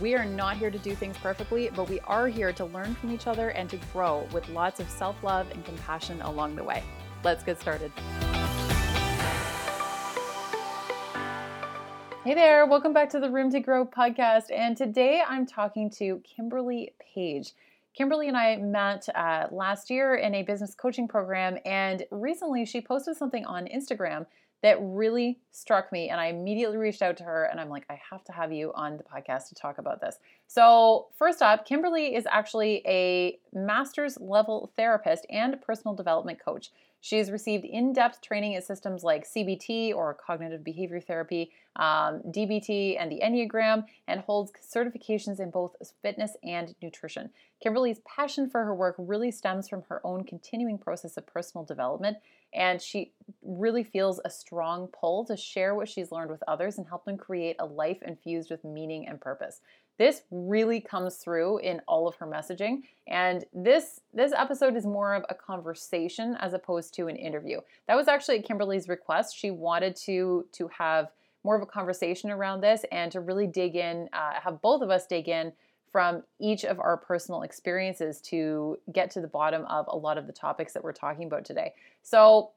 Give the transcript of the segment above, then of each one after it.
We are not here to do things perfectly, but we are here to learn from each other and to grow with lots of self love and compassion along the way. Let's get started. Hey there, welcome back to the Room to Grow podcast. And today I'm talking to Kimberly Page. Kimberly and I met uh, last year in a business coaching program, and recently she posted something on Instagram that really struck me. And I immediately reached out to her and I'm like, I have to have you on the podcast to talk about this. So, first up, Kimberly is actually a master's level therapist and personal development coach. She has received in depth training in systems like CBT or cognitive behavior therapy, um, DBT, and the Enneagram, and holds certifications in both fitness and nutrition. Kimberly's passion for her work really stems from her own continuing process of personal development, and she really feels a strong pull to share what she's learned with others and help them create a life infused with meaning and purpose. This really comes through in all of her messaging, and this this episode is more of a conversation as opposed to an interview. That was actually Kimberly's request. She wanted to to have more of a conversation around this and to really dig in, uh, have both of us dig in from each of our personal experiences to get to the bottom of a lot of the topics that we're talking about today. So,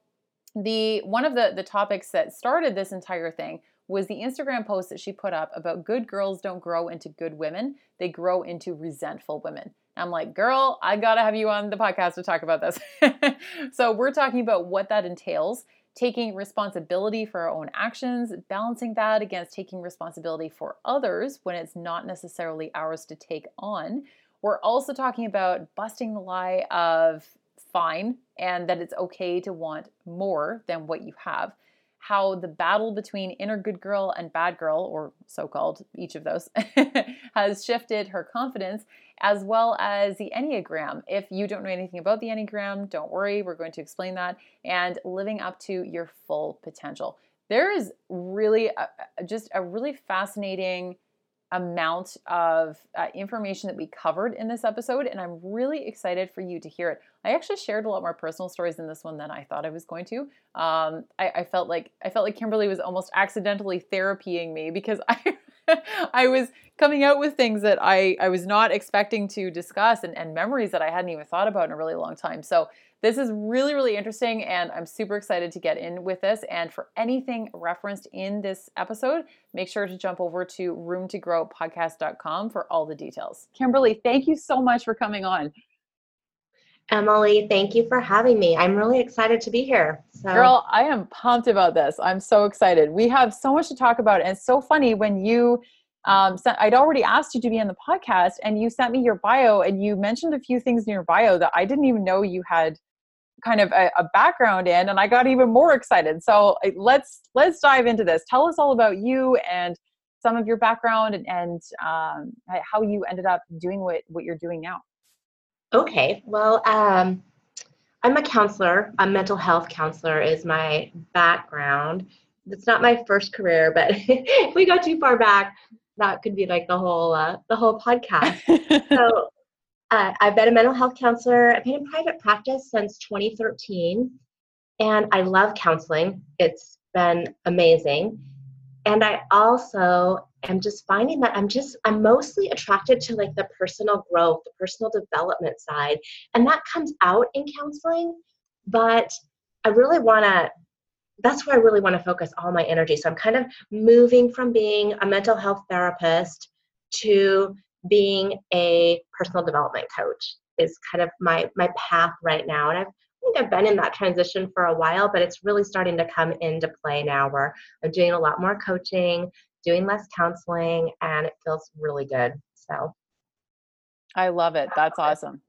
the one of the the topics that started this entire thing was the Instagram post that she put up about good girls don't grow into good women, they grow into resentful women. I'm like, girl, I gotta have you on the podcast to talk about this. so, we're talking about what that entails taking responsibility for our own actions, balancing that against taking responsibility for others when it's not necessarily ours to take on. We're also talking about busting the lie of fine and that it's okay to want more than what you have. How the battle between inner good girl and bad girl, or so called, each of those, has shifted her confidence as well as the Enneagram. If you don't know anything about the Enneagram, don't worry, we're going to explain that, and living up to your full potential. There is really a, just a really fascinating amount of uh, information that we covered in this episode, and I'm really excited for you to hear it. I actually shared a lot more personal stories in this one than I thought I was going to. Um, I, I felt like I felt like Kimberly was almost accidentally therapying me because I I was coming out with things that I, I was not expecting to discuss and, and memories that I hadn't even thought about in a really long time. So this is really, really interesting, and I'm super excited to get in with this. And for anything referenced in this episode, make sure to jump over to roomtogrowpodcast.com for all the details. Kimberly, thank you so much for coming on. Emily, thank you for having me. I'm really excited to be here. So. Girl, I am pumped about this. I'm so excited. We have so much to talk about. And it's so funny when you um, sent, I'd already asked you to be on the podcast and you sent me your bio and you mentioned a few things in your bio that I didn't even know you had kind of a, a background in and I got even more excited. So let's let's dive into this. Tell us all about you and some of your background and, and um, how you ended up doing what, what you're doing now. Okay, well, um, I'm a counselor. A mental health counselor is my background. It's not my first career, but if we go too far back, that could be like the whole uh, the whole podcast. so uh, I've been a mental health counselor. I've been in private practice since 2013, and I love counseling. It's been amazing. And I also am just finding that I'm just I'm mostly attracted to like the personal growth, the personal development side, and that comes out in counseling. But I really want to that's where I really want to focus all my energy. So I'm kind of moving from being a mental health therapist to being a personal development coach is kind of my my path right now. And I've I think I've been in that transition for a while, but it's really starting to come into play now where I'm doing a lot more coaching, doing less counseling, and it feels really good. So I love it. That's awesome.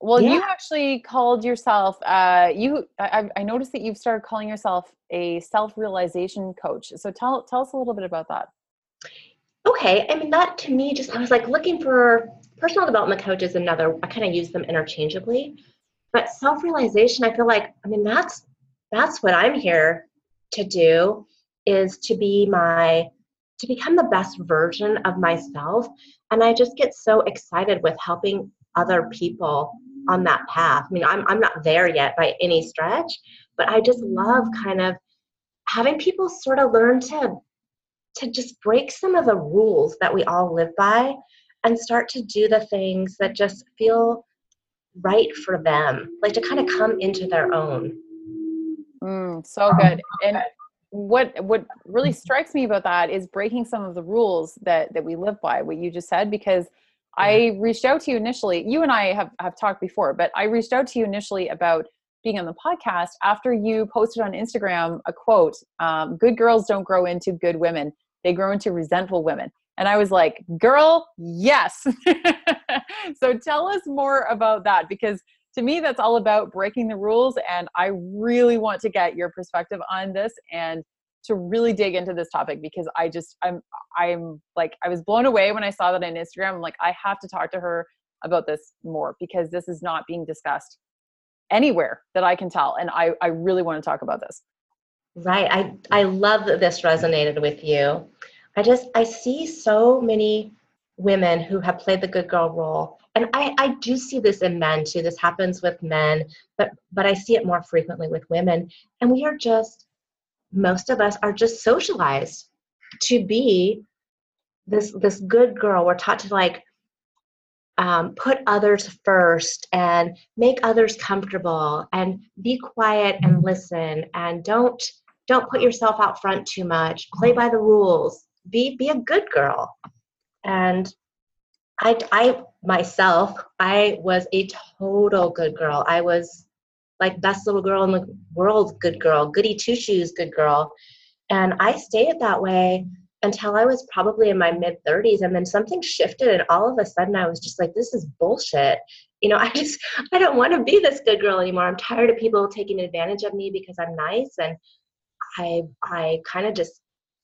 Well, yeah. you actually called yourself. Uh, you, I, I noticed that you've started calling yourself a self-realization coach. So tell tell us a little bit about that. Okay, I mean that to me just I was like looking for personal development coach is another. I kind of use them interchangeably, but self realization. I feel like I mean that's that's what I'm here to do is to be my to become the best version of myself and i just get so excited with helping other people on that path i mean i'm, I'm not there yet by any stretch but i just love kind of having people sort of learn to to just break some of the rules that we all live by and start to do the things that just feel right for them like to kind of come into their own. Mm, so good. And what what really strikes me about that is breaking some of the rules that that we live by what you just said because i reached out to you initially you and i have have talked before but i reached out to you initially about being on the podcast after you posted on instagram a quote um, good girls don't grow into good women they grow into resentful women. And i was like girl yes. So tell us more about that because to me that's all about breaking the rules and i really want to get your perspective on this and to really dig into this topic because i just i'm i'm like i was blown away when i saw that on instagram i'm like i have to talk to her about this more because this is not being discussed anywhere that i can tell and i i really want to talk about this. Right i i love that this resonated with you. I just i see so many women who have played the good girl role and I, I do see this in men too this happens with men but but i see it more frequently with women and we are just most of us are just socialized to be this this good girl. We're taught to like um, put others first and make others comfortable and be quiet and listen and don't don't put yourself out front too much. Play by the rules. Be be a good girl. And I, I myself, I was a total good girl. I was like best little girl in the world, good girl, goody two shoes, good girl. And I stayed that way until I was probably in my mid 30s. And then something shifted, and all of a sudden I was just like, this is bullshit. You know, I just, I don't want to be this good girl anymore. I'm tired of people taking advantage of me because I'm nice. And I, I kind of just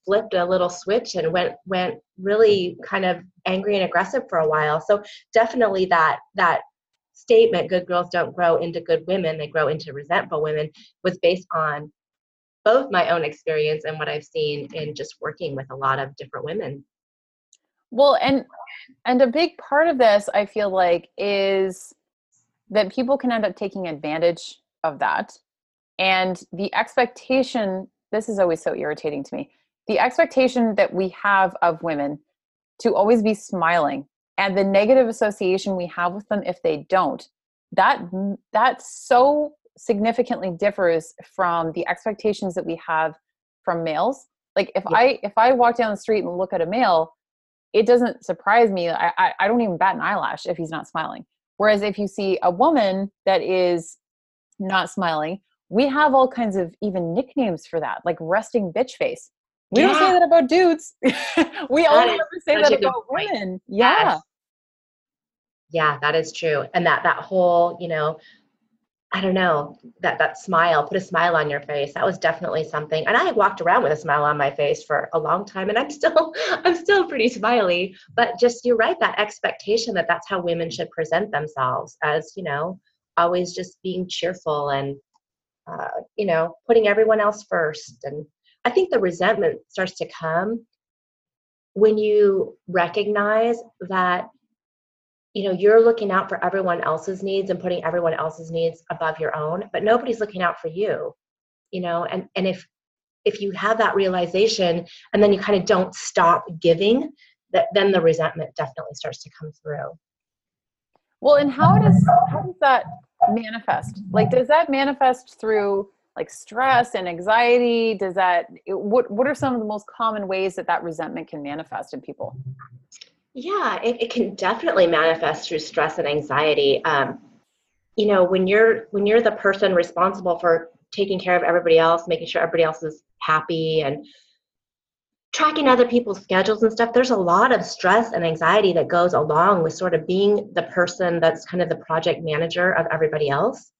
flipped a little switch and went went really kind of angry and aggressive for a while so definitely that that statement good girls don't grow into good women they grow into resentful women was based on both my own experience and what i've seen in just working with a lot of different women. Well and and a big part of this i feel like is that people can end up taking advantage of that. And the expectation this is always so irritating to me the expectation that we have of women to always be smiling and the negative association we have with them if they don't that that so significantly differs from the expectations that we have from males like if yeah. i if i walk down the street and look at a male it doesn't surprise me I, I i don't even bat an eyelash if he's not smiling whereas if you see a woman that is not smiling we have all kinds of even nicknames for that like resting bitch face we yeah. don't say that about dudes. we that only ever say that about women. Yeah. Yes. Yeah, that is true. And that that whole, you know, I don't know, that that smile, put a smile on your face. That was definitely something. And I walked around with a smile on my face for a long time and I'm still I'm still pretty smiley, but just you're right that expectation that that's how women should present themselves as, you know, always just being cheerful and uh, you know, putting everyone else first and I think the resentment starts to come when you recognize that you know you're looking out for everyone else's needs and putting everyone else's needs above your own but nobody's looking out for you you know and and if if you have that realization and then you kind of don't stop giving that then the resentment definitely starts to come through. Well and how does how does that manifest? Like does that manifest through like stress and anxiety? Does that what what are some of the most common ways that that resentment can manifest in people yeah it, it can definitely manifest through stress and anxiety um, you know when you're when you're the person responsible for taking care of everybody else making sure everybody else is happy and tracking other people's schedules and stuff there's a lot of stress and anxiety that goes along with sort of being the person that's kind of the project manager of everybody else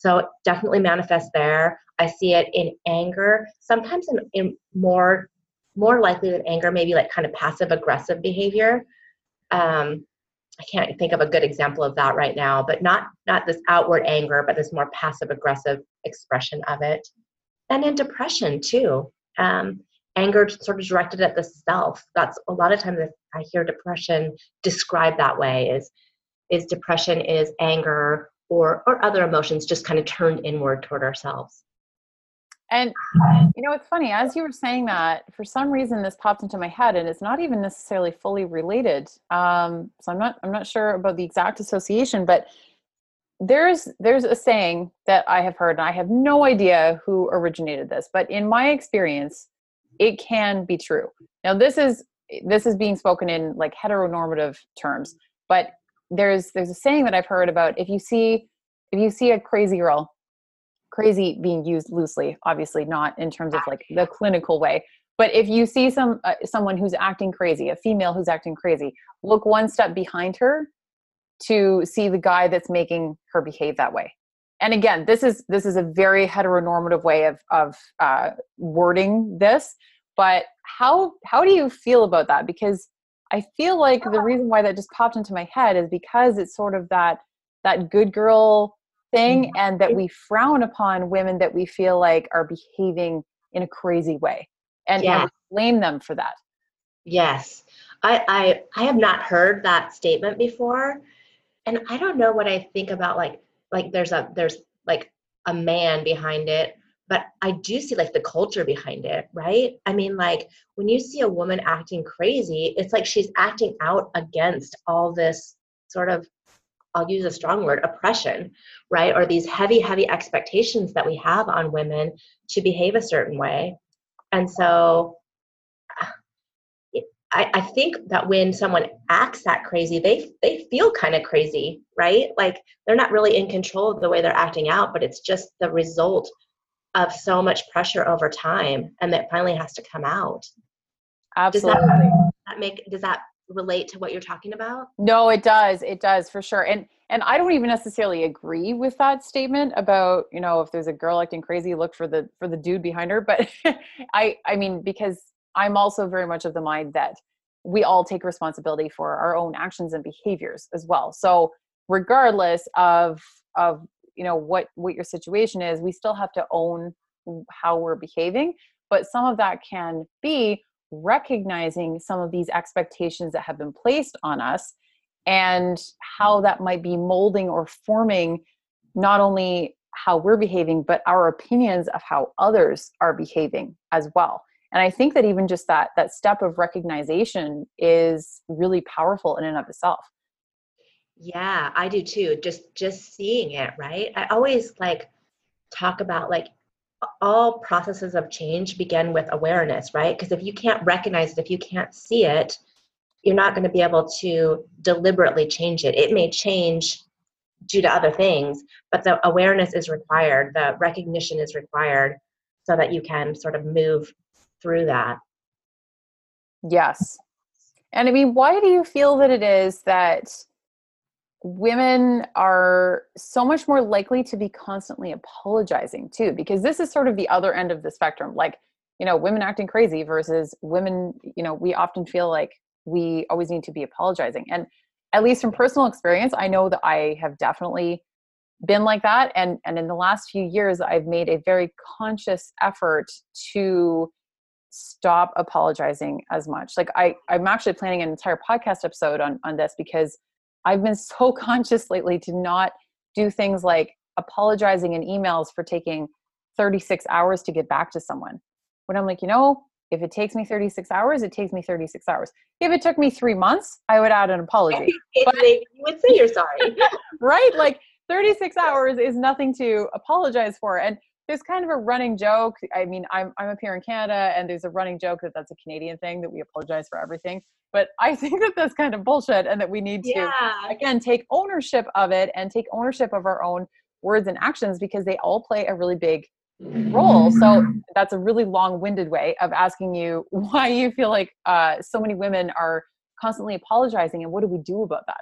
so definitely manifest there. I see it in anger, sometimes in, in more more likely than anger, maybe like kind of passive aggressive behavior. Um, I can't think of a good example of that right now, but not not this outward anger, but this more passive aggressive expression of it. And in depression too, um, anger sort of directed at the self. That's a lot of times I hear depression described that way. Is is depression is anger or or other emotions just kind of turned inward toward ourselves. And you know, it's funny as you were saying that. For some reason, this popped into my head, and it's not even necessarily fully related. Um, so I'm not I'm not sure about the exact association, but there's there's a saying that I have heard, and I have no idea who originated this, but in my experience, it can be true. Now, this is this is being spoken in like heteronormative terms, but there's there's a saying that I've heard about if you see if you see a crazy girl crazy being used loosely obviously not in terms of like the clinical way. But if you see some uh, someone who's acting crazy a female who's acting crazy look one step behind her to see the guy that's making her behave that way. And again this is this is a very heteronormative way of of uh, wording this but how how do you feel about that? Because i feel like the reason why that just popped into my head is because it's sort of that that good girl thing mm-hmm. and that we frown upon women that we feel like are behaving in a crazy way and, yeah. and blame them for that yes I, I i have not heard that statement before and i don't know what i think about like like there's a there's like a man behind it but i do see like the culture behind it right i mean like when you see a woman acting crazy it's like she's acting out against all this sort of I'll use a strong word, oppression, right? Or these heavy, heavy expectations that we have on women to behave a certain way. And so I, I think that when someone acts that crazy, they they feel kind of crazy, right? Like they're not really in control of the way they're acting out, but it's just the result of so much pressure over time and that finally has to come out. Absolutely. Does that, does that make does that relate to what you're talking about? No, it does. It does for sure. And and I don't even necessarily agree with that statement about, you know, if there's a girl acting crazy, look for the for the dude behind her, but I I mean because I'm also very much of the mind that we all take responsibility for our own actions and behaviors as well. So regardless of of you know what what your situation is, we still have to own how we're behaving, but some of that can be recognizing some of these expectations that have been placed on us and mm. how that might be molding or forming not only how we're behaving but our opinions of how others are behaving as well. And i think that even just that that step of recognition is really powerful in and of itself. Yeah i do too just just seeing it right? I always like talk about like all processes of change begin with awareness, right? Because if you can't recognize it, if you can't see it, you're not going to be able to deliberately change it. It may change due to other things, but the awareness is required, the recognition is required so that you can sort of move through that. Yes. And I mean, why do you feel that it is that women are so much more likely to be constantly apologizing too because this is sort of the other end of the spectrum like you know women acting crazy versus women you know we often feel like we always need to be apologizing. And at least from personal experience i know that i have definitely been like that. And and in the last few years i've made a very conscious effort to stop apologizing as much. Like i i'm actually planning an entire podcast episode on on this because I've been so conscious lately to not do things like apologizing in emails for taking 36 hours to get back to someone. When I'm like, you know, if it takes me 36 hours, it takes me 36 hours. If it took me three months, I would add an apology. but, you would say you're sorry. right? Like 36 hours is nothing to apologize for. And there's kind of a running joke. I mean, I'm, I'm up here in Canada, and there's a running joke that that's a Canadian thing that we apologize for everything. But I think that that's kind of bullshit, and that we need to yeah. again take ownership of it and take ownership of our own words and actions because they all play a really big role. So that's a really long-winded way of asking you why you feel like uh, so many women are constantly apologizing, and what do we do about that?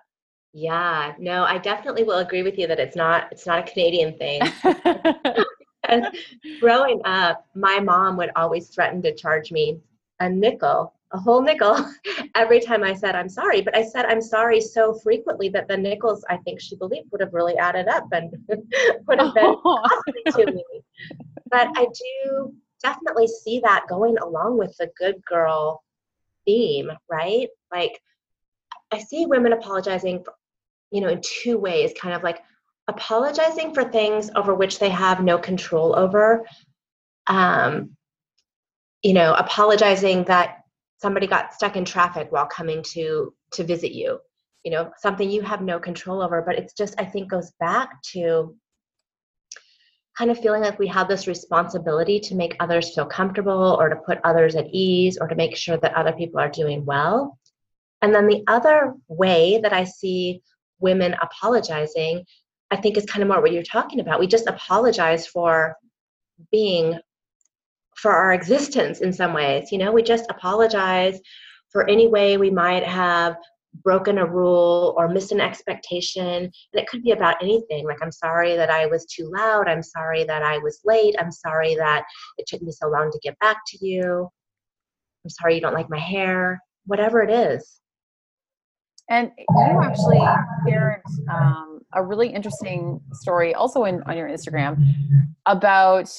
Yeah, no, I definitely will agree with you that it's not it's not a Canadian thing. growing up, my mom would always threaten to charge me a nickel a whole nickel every time I said I'm sorry. But I said I'm sorry so frequently that the nickels I think she believed would have really added up and would have been oh. costly to me. But I do definitely see that going along with the good girl theme, right? Like I see women apologizing, for, you know, in two ways, kind of like apologizing for things over which they have no control over. Um, you know, apologizing that somebody got stuck in traffic while coming to to visit you. You know, something you have no control over, but it's just I think goes back to kind of feeling like we have this responsibility to make others feel comfortable or to put others at ease or to make sure that other people are doing well. And then the other way that I see women apologizing, I think is kind of more what you're talking about. We just apologize for being, for our existence in some ways. You know, we just apologize for any way we might have broken a rule or missed an expectation. And it could be about anything like, I'm sorry that I was too loud. I'm sorry that I was late. I'm sorry that it took me so long to get back to you. I'm sorry you don't like my hair. Whatever it is. And you actually shared um, a really interesting story also in, on your Instagram about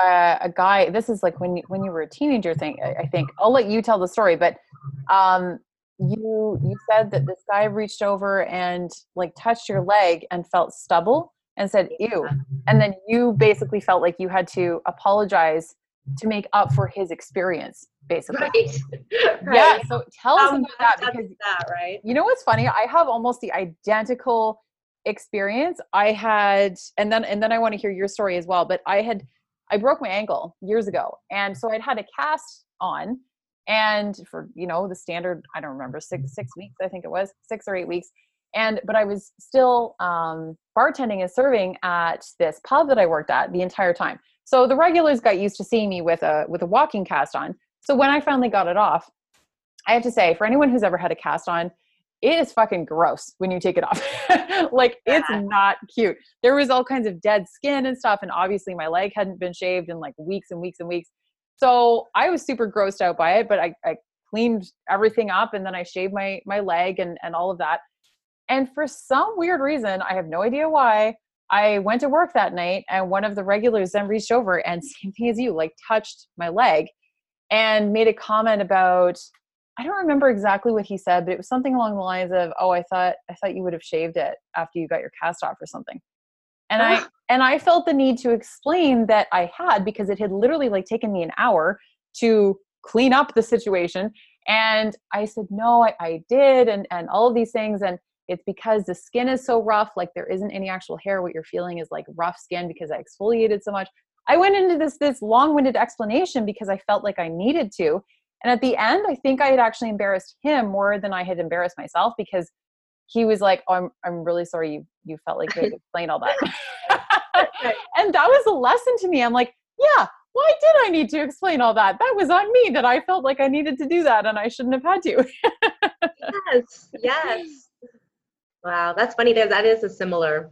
uh, a guy. This is like when you, when you were a teenager. Thing I think I'll let you tell the story, but um, you you said that this guy reached over and like touched your leg and felt stubble and said ew and then you basically felt like you had to apologize to make up for his experience basically right. right. yeah so tell us um, about that because that right you know what's funny i have almost the identical experience i had and then and then i want to hear your story as well but i had i broke my ankle years ago and so i'd had a cast on and for you know the standard i don't remember six six weeks i think it was six or eight weeks and but i was still um, bartending and serving at this pub that i worked at the entire time. So the regulars got used to seeing me with a with a walking cast on so when i finally got it off i have to say for anyone who's ever had a cast on it is fucking gross when you take it off. like it's not cute. There was all kinds of dead skin and stuff, and obviously my leg hadn't been shaved in like weeks and weeks and weeks. So I was super grossed out by it, but I, I cleaned everything up and then I shaved my my leg and, and all of that. And for some weird reason, I have no idea why, I went to work that night and one of the regulars then reached over and same thing as you, like touched my leg and made a comment about I don't remember exactly what he said, but it was something along the lines of, "Oh, I thought I thought you would have shaved it after you got your cast off or something." And I and I felt the need to explain that I had because it had literally like taken me an hour to clean up the situation. And I said, no, I, I did, and and all of these things. And it's because the skin is so rough, like there isn't any actual hair. What you're feeling is like rough skin because I exfoliated so much. I went into this this long-winded explanation because I felt like I needed to. And at the end, I think I had actually embarrassed him more than I had embarrassed myself because he was like, oh, I'm, I'm really sorry you, you felt like you had to explain all that. and that was a lesson to me. I'm like, yeah, why did I need to explain all that? That was on me that I felt like I needed to do that and I shouldn't have had to. yes, yes. Wow, that's funny. There, that is a similar,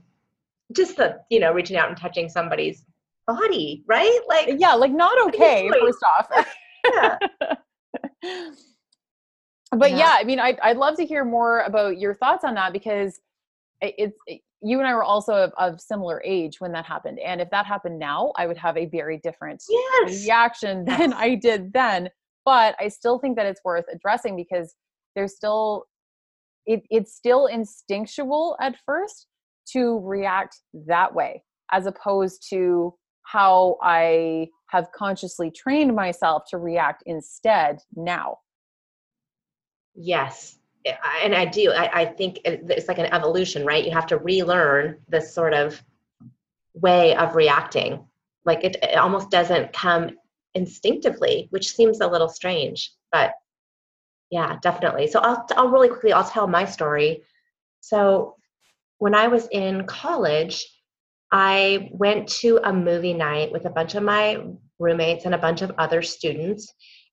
just the, you know, reaching out and touching somebody's body, right? Like, yeah, like not okay, first off. yeah. But yeah. yeah, I mean, I'd, I'd love to hear more about your thoughts on that because it's it, you and I were also of, of, similar age when that happened. And if that happened now, I would have a very different yes. reaction than. I did then. But I still think that it's worth addressing because there's still, it, it's still instinctual at first to react that way, as opposed to how I have consciously trained myself to react instead now. Yes, eh, and I do. I, I think it's like an evolution, right? You have to relearn this sort of way of reacting. Like it, it almost doesn't come instinctively, which seems a little strange, but yeah, definitely. So I'll, I'll really quickly, I'll tell my story. So when I was in college, I went to a movie night with a bunch of my roommates and a bunch of other students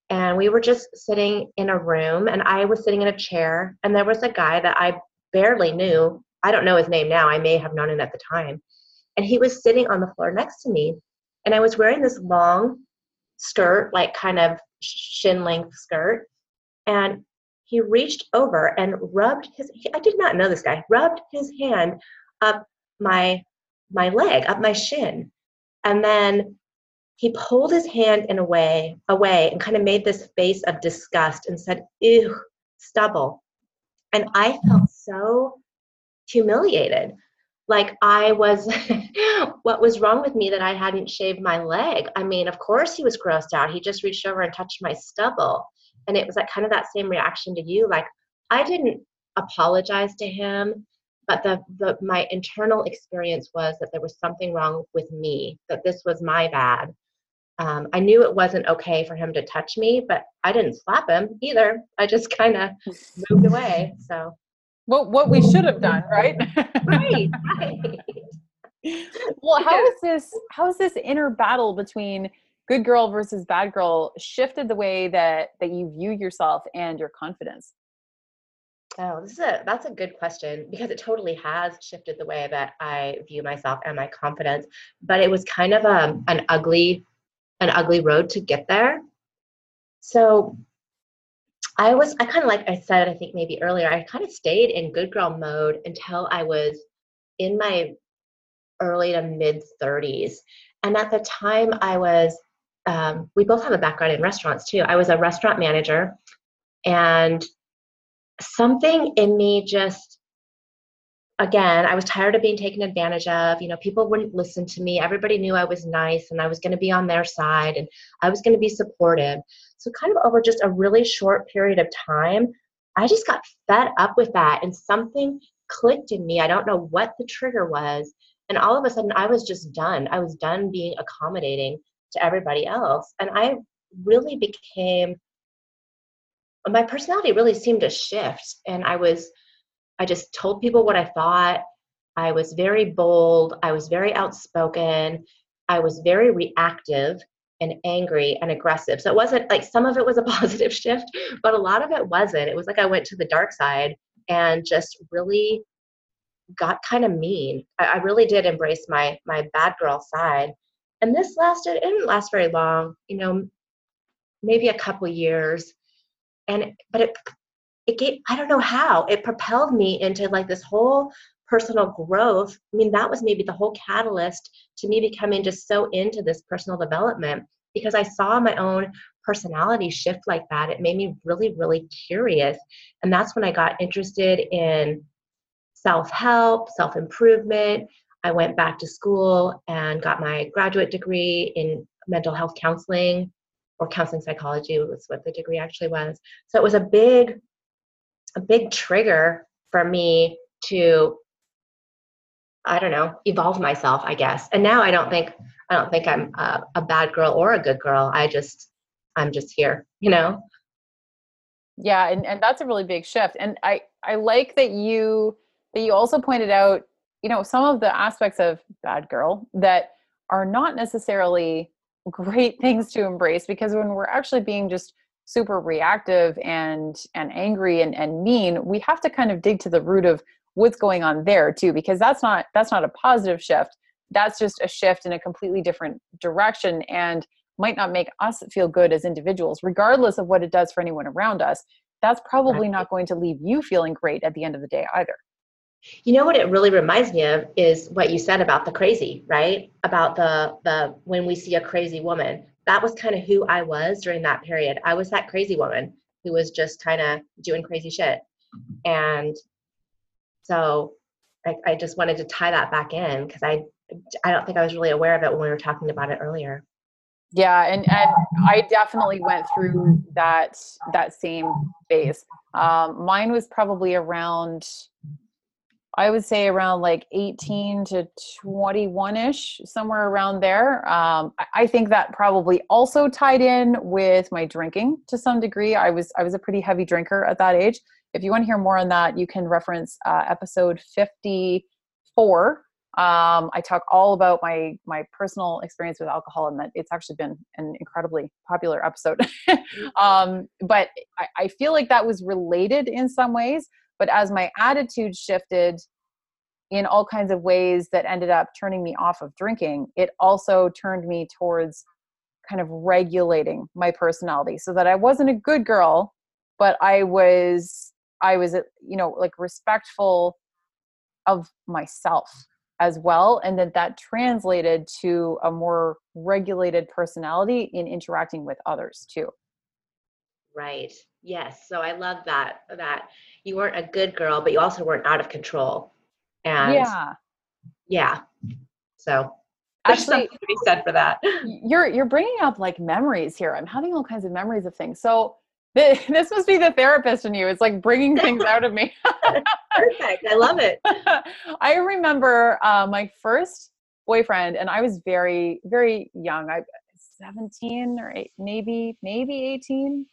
and we were just sitting in a room and i was sitting in a chair and there was a guy that i barely knew. I don't know his name now. I may have known him at the time. And he was sitting on the floor next to me and i was wearing this long skirt like kind of shin length skirt and he reached over and rubbed his i did not know this guy rubbed his hand up my my leg up my shin. And then he pulled his hand in a way away and kind of made this face of disgust and said ew stubble. And i felt mm-hmm. so humiliated. Like i was what was wrong with me that i hadn't shaved my leg? I mean of course he was grossed out. He just reached over and touched my stubble. And it was like kind of that same reaction to you. Like i didn't apologize to him but the, the my internal experience was that there was something wrong with me that this was my bad. Um, i knew it wasn't okay for him to touch me but i didn't slap him either. I just kind of moved away so. What what we should have done right? Right right. Well how is this how is this inner battle between good girl versus bad girl shifted the way that that you view yourself and your confidence oh this is a that's a good question because it totally has shifted the way that i view myself and my confidence but it was kind of a, um, an ugly an ugly road to get there so i was i kind of like i said i think maybe earlier i kind of stayed in good girl mode until i was in my early to mid 30s and at the time i was um, we both have a background in restaurants too. I was a restaurant manager, and something in me just again i was tired of being taken advantage of you know people wouldn't listen to me. Everybody knew i was nice and i was going to be on their side and i was going to be supportive. So kind of over just a really short period of time i just got fed up with that and something clicked in me. I don't know what the trigger was. And all of a sudden i was just done. I was done being accommodating to everybody else. And I really became, my personality really seemed to shift. And I was, I just told people what I thought. I was very bold. I was very outspoken. I was very reactive and angry and aggressive. So it wasn't like some of it was a positive shift, but a lot of it wasn't. It was like I went to the dark side and just really got kind of mean. I, I really did embrace my my bad girl side and this lasted it didn't last very long you know maybe a couple years and but it it gave i don't know how it propelled me into like this whole personal growth. I mean that was maybe the whole catalyst to me becoming just so into this personal development because i saw my own personality shift like that. It made me really really curious. And that's when i got interested in self-help self-improvement. I went back to school and got my graduate degree in mental health counseling or counseling psychology was what the degree actually was. So it was a big, a big trigger for me to, I don't know, evolve myself, I guess. And now I don't think, I don't think I'm a, a bad girl or a good girl. I just, I'm just here, you know? Yeah. And, and that's a really big shift. And I, I like that you, that you also pointed out you know some of the aspects of bad girl that are not necessarily great things to embrace because when we're actually being just super reactive and and angry and, and mean we have to kind of dig to the root of what's going on there too because that's not that's not a positive shift. That's just a shift in a completely different direction and might not make us feel good as individuals regardless of what it does for anyone around us. That's probably not going to leave you feeling great at the end of the day either you know what it really reminds me of is what you said about the crazy, right? About the the when we see a crazy woman. That was kind of who I was during that period. I was that crazy woman who was just kind of doing crazy shit. And so I, I just wanted to tie that back in because I I don't think I was really aware of it when we were talking about it earlier. Yeah, and, and I definitely went through that that same phase. Um, mine was probably around I would say around like 18 to 21 ish, somewhere around there. Um, I think that probably also tied in with my drinking to some degree. I was I was a pretty heavy drinker at that age. If you want to hear more on that, you can reference uh, episode 54. Um, I talk all about my my personal experience with alcohol, and that it's actually been an incredibly popular episode. um, but I, I feel like that was related in some ways but as my attitude shifted in all kinds of ways that ended up turning me off of drinking, it also turned me towards kind of regulating my personality so that I wasn't a good girl but I was I was uh, you know like respectful of myself as well and that that translated to a more regulated personality in interacting with others too. Right yes so i love that that you weren't a good girl but you also weren't out of control and yeah yeah so actually to be said for that you're you're bringing up like memories here i'm having all kinds of memories of things so this must be the therapist in you. It's like bringing things out of me. Perfect. I love it. I remember uh, my first boyfriend, and I was very, very young. I 17 or eight, maybe, maybe 18.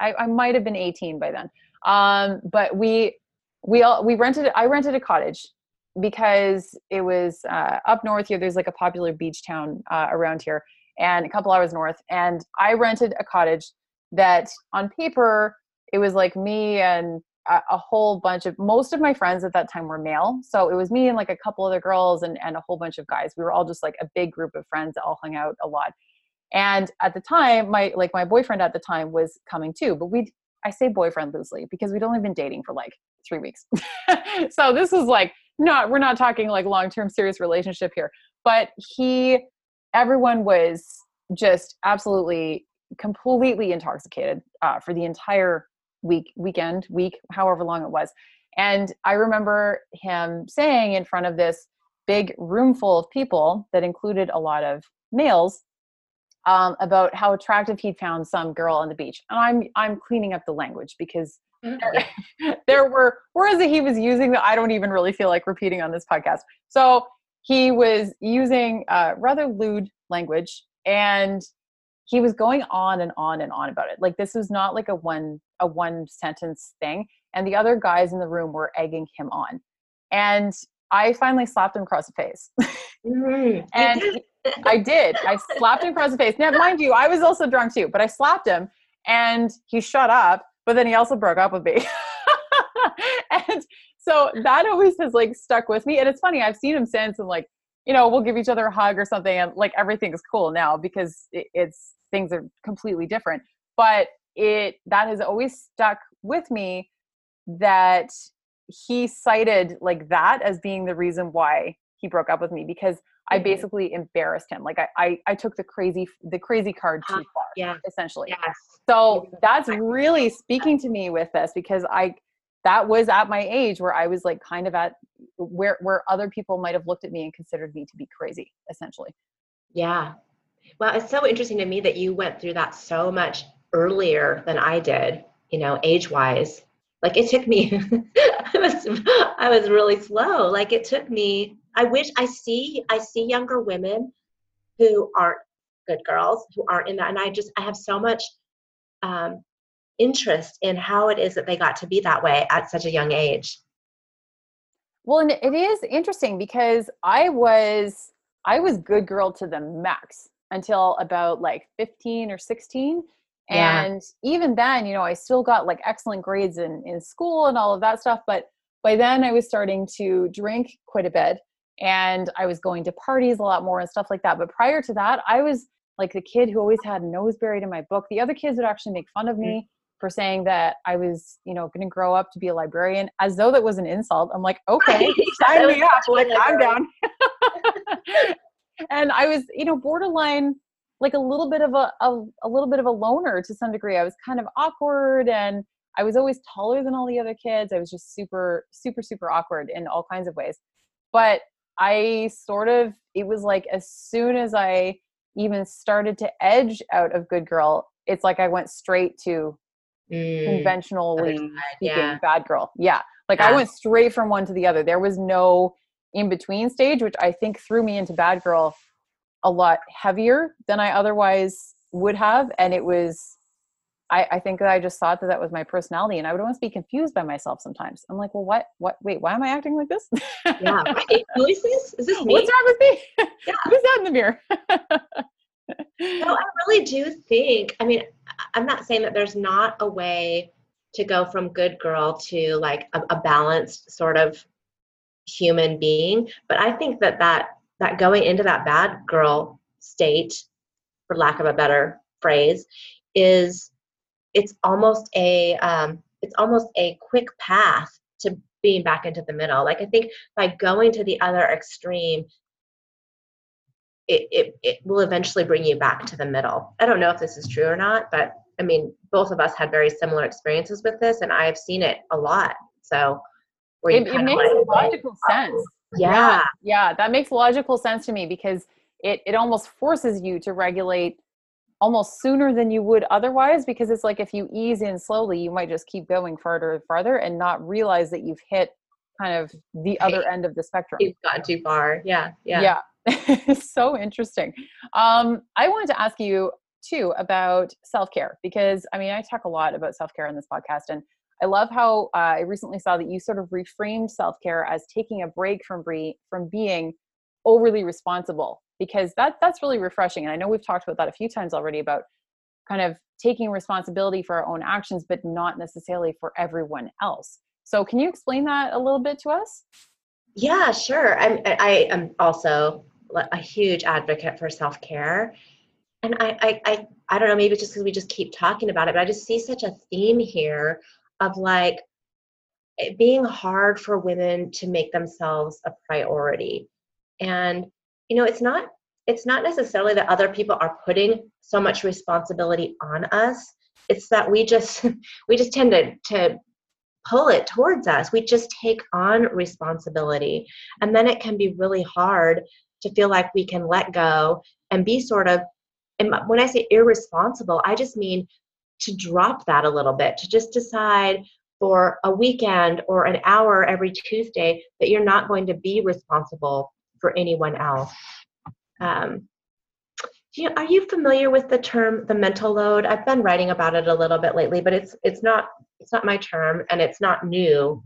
I, I might have been 18 by then. Um, but we, we all, we rented, I rented a cottage because it was uh, up north here. There's like a popular beach town uh, around here and a couple hours north. And I rented a cottage that on paper it was like me and a, whole bunch of most of my friends at that time were male so it was me and like a couple other girls and, and a whole bunch of guys we were all just like a big group of friends that all hung out a lot and at the time my like my boyfriend at the time was coming too but we i say boyfriend loosely because we'd only been dating for like three weeks so this was like not we're not talking like long-term serious relationship here but he everyone was just absolutely completely intoxicated uh, for the entire week, weekend, week, however long it was. And I remember him saying in front of this big room full of people that included a lot of males um, about how attractive he'd found some girl on the beach. And I'm I'm cleaning up the language because there, mm-hmm. there were words that he was using that I don't even really feel like repeating on this podcast. So he was using uh, rather lewd language and he was going on and on and on about it like this was not like a one a one sentence thing and the other guys in the room were egging him on and i finally slapped him across the face mm, and i did. I slapped him across the face. Now mind you i was also drunk too but i slapped him and he shut up but then he also broke up with me. And so that always has like stuck with me and it's funny i've seen him since and like you know we'll give each other a hug or something and like everything's cool now because it's things are completely different. But it that has always stuck with me that he cited like that as being the reason why he broke up with me because I mm-hmm. basically embarrassed him. Like I, I, I took the crazy, the crazy card too far. Yeah. Essentially. Yes. So that's really speaking to me with this because I, that was at my age where I was like kind of at where, where other people might have looked at me and considered me to be crazy, essentially. Yeah. Well, it's so interesting to me that you went through that so much earlier than I did, you know, age wise. Like it took me, I was, I was really slow. Like it took me, I wish I see, I see younger women who aren't good girls, who aren't in that. And I just, I have so much um, interest in how it is that they got to be that way at such a young age. Well, and it is interesting because I was, I was good girl to the max until about like 15 or 16 yeah. and even then you know i still got like excellent grades in in school and all of that stuff but by then i was starting to drink quite a bit and i was going to parties a lot more and stuff like that but prior to that i was like the kid who always had nose buried in my book the other kids would actually make fun of me mm-hmm. for saying that i was you know going to grow up to be a librarian as though that was an insult i'm like okay sign me up like i'm down and I was, you know, borderline like a little bit of a, a, a little bit of a loner to some degree. I was kind of awkward and I was always taller than all the other kids. I was just super, super, super awkward in all kinds of ways. But I sort of, it was like as soon as I even started to edge out of good girl, it's like I went straight to mm, conventionally speaking yeah. bad girl. Yeah. Like yeah. I went straight from one to the other. There was no in between stage, which I think threw me into Bad Girl a lot heavier than I otherwise would have. And it was, I, I think that I just thought that that was my personality, and I would almost be confused by myself sometimes. I'm like, well, what, what, wait, why am I acting like this? yeah, right. Who is this? Is this me? What's wrong with me? Yeah. Who's that in the mirror? no, I really do think. I mean, I'm not saying that there's not a way to go from good girl to like a, a balanced sort of human being but i think that that that going into that bad girl state for lack of a better phrase is it's almost a um, it's almost a quick path to being back into the middle. Like I think by going to the other extreme, it, it, it will eventually bring you back to the middle. I don't know if this is true or not, but I mean, both of us had very similar experiences with this, and I've seen it a lot. So, it, it makes like, logical sense. Yeah. yeah, yeah, that makes logical sense to me because it it almost forces you to regulate almost sooner than you would otherwise because it's like if you ease in slowly you might just keep going farther and farther and not realize that you've hit kind of the other end of the spectrum. You've gone too far. Yeah yeah. Yeah. So interesting. Um, i wanted to ask you too about self-care because i mean i talk a lot about self-care in this podcast and i love how uh, i recently saw that you sort of reframed self-care as taking a break from bre- from being overly responsible because that that's really refreshing and i know we've talked about that a few times already about kind of taking responsibility for our own actions but not necessarily for everyone else. So can you explain that a little bit to us? Yeah sure. I'm i am also a huge advocate for self-care. And I, I i i don't know maybe it's just because we just keep talking about it but i just see such a theme here of like being hard for women to make themselves a priority. And you know it's not it's not necessarily that other people are putting so much responsibility on us. It's that we just we just tend to, to pull it towards us. We just take on responsibility. And then it can be really hard to feel like we can let go and be sort of and when i say irresponsible i just mean to drop that a little bit to just decide for a weekend or an hour every tuesday that you're not going to be responsible for anyone else. Um, you, are you familiar with the term the mental load? I've been writing about it a little bit lately, but it's it's not it's not my term and it's not new.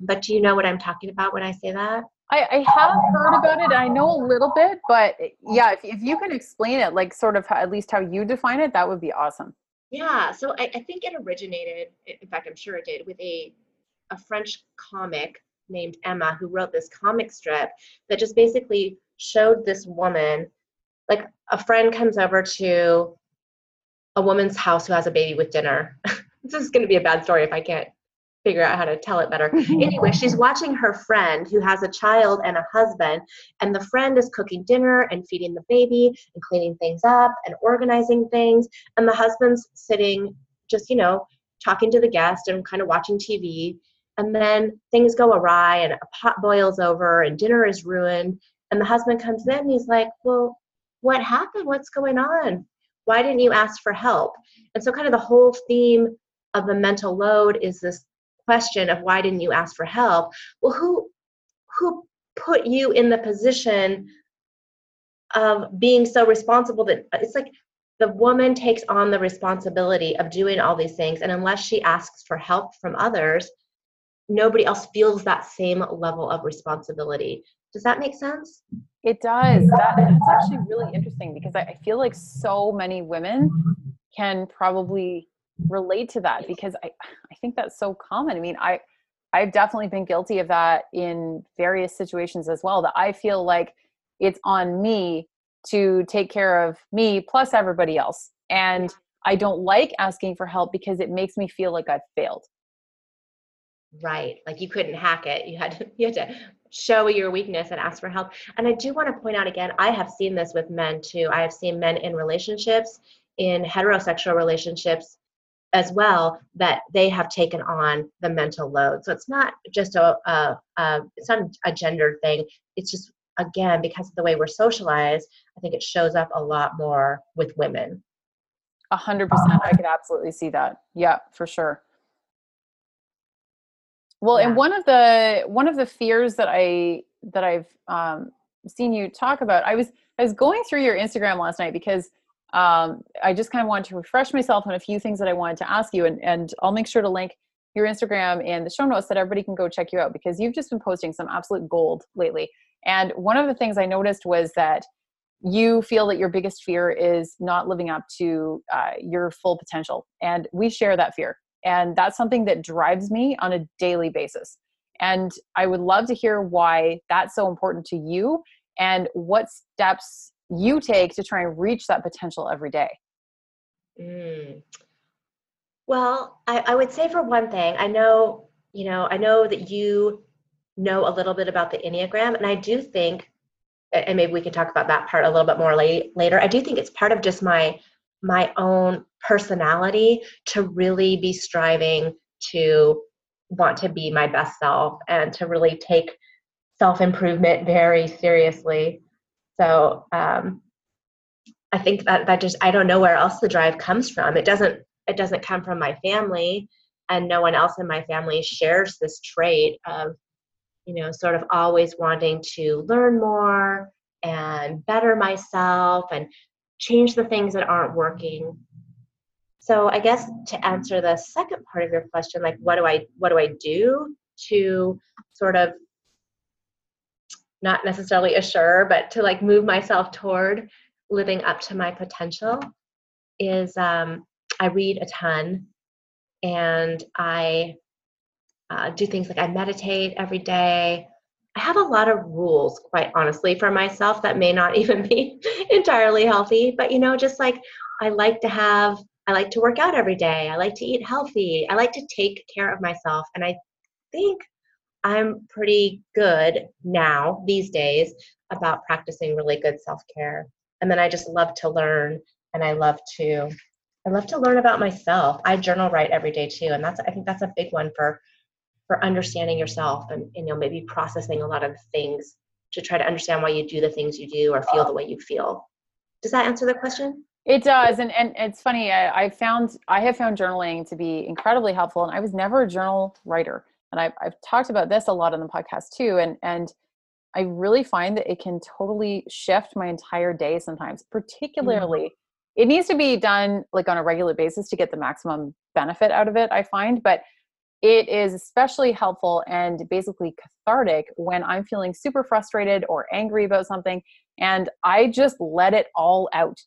But do you know what I'm talking about when I say that? I, I have heard about it. I know a little bit, but yeah, if, if you can explain it, like sort of how, at least how you define it, that would be awesome. Yeah, so I, I think it originated. In fact, I'm sure it did with a a French comic named Emma who wrote this comic strip that just basically showed this woman like a friend comes over to a woman's house who has a baby with dinner. this is going to be a bad story if I can't figure out how to tell it better. anyway, she's watching her friend who has a child and a husband, and the friend is cooking dinner and feeding the baby and cleaning things up and organizing things, and the husband's sitting just, you know, talking to the guest and kind of watching TV and then things go awry and a pot boils over and dinner is ruined. And the husband comes in and he's like well what happened? What's going on? Why didn't you ask for help? And so kind of the whole theme of the mental load is this question of why didn't you ask for help? Well who who put you in the position of being so responsible that it's like the woman takes on the responsibility of doing all these things. And unless she asks for help from others nobody else feels that same level of responsibility. Does that make sense? It does. That, that's actually really interesting because I, I feel like so many women can probably relate to that because I, I think that's so common. I mean, I I've definitely been guilty of that in various situations as well. That I feel like it's on me to take care of me plus everybody else. And I don't like asking for help because it makes me feel like I've failed. Right. Like you couldn't hack it. You had to you had to show your weakness and ask for help. And I do want to point out again, I have seen this with men too. I have seen men in relationships, in heterosexual relationships as well, that they have taken on the mental load. So it's not just a, a, a it's not a gender thing. It's just again because of the way we're socialized. I think it shows up a lot more with women. A hundred percent. I could absolutely see that. Yeah, for sure. Well, yeah. and one of the one of the fears that I that I've um, seen you talk about, I was I was going through your Instagram last night because um, I just kind of wanted to refresh myself on a few things that I wanted to ask you, and and I'll make sure to link your Instagram in the show notes that everybody can go check you out because you've just been posting some absolute gold lately. And one of the things I noticed was that you feel that your biggest fear is not living up to uh, your full potential, and we share that fear. And that's something that drives me on a daily basis. And I would love to hear why that's so important to you and what steps you take to try and reach that potential every day. Mm. Well, I, I would say for one thing, I know, you know, I know that you know a little bit about the Enneagram, and I do think, and maybe we can talk about that part a little bit more late, later. I do think it's part of just my my own personality to really be striving to want to be my best self and to really take self improvement very seriously. So um, I think that that just I don't know where else the drive comes from. It doesn't it doesn't come from my family, and no one else in my family shares this trait of you know sort of always wanting to learn more and better myself and change the things that aren't working. So i guess to answer the second part of your question like what do i what do i do to sort of not necessarily assure but to like move myself toward living up to my potential is um, i read a ton and i uh, do things like i meditate every day. I have a lot of rules, quite honestly, for myself that may not even be entirely healthy. But, you know, just like I like to have, I like to work out every day. I like to eat healthy. I like to take care of myself. And I think I'm pretty good now, these days, about practicing really good self care. And then I just love to learn and I love to. I love to learn about myself. I journal write every day too, and that's I think that's a big one for for understanding yourself and, and, you know maybe processing a lot of things to try to understand why you do the things you do or feel the way you feel does that answer the question it does and, and it's funny I, I found i have found journaling to be incredibly helpful and i was never a journal writer and I've, I've talked about this a lot on the podcast too and and i really find that it can totally shift my entire day sometimes particularly mm. it needs to be done like on a regular basis to get the maximum benefit out of it i find but it is especially helpful and basically cathartic when I'm feeling super frustrated or angry about something and I just let it all out.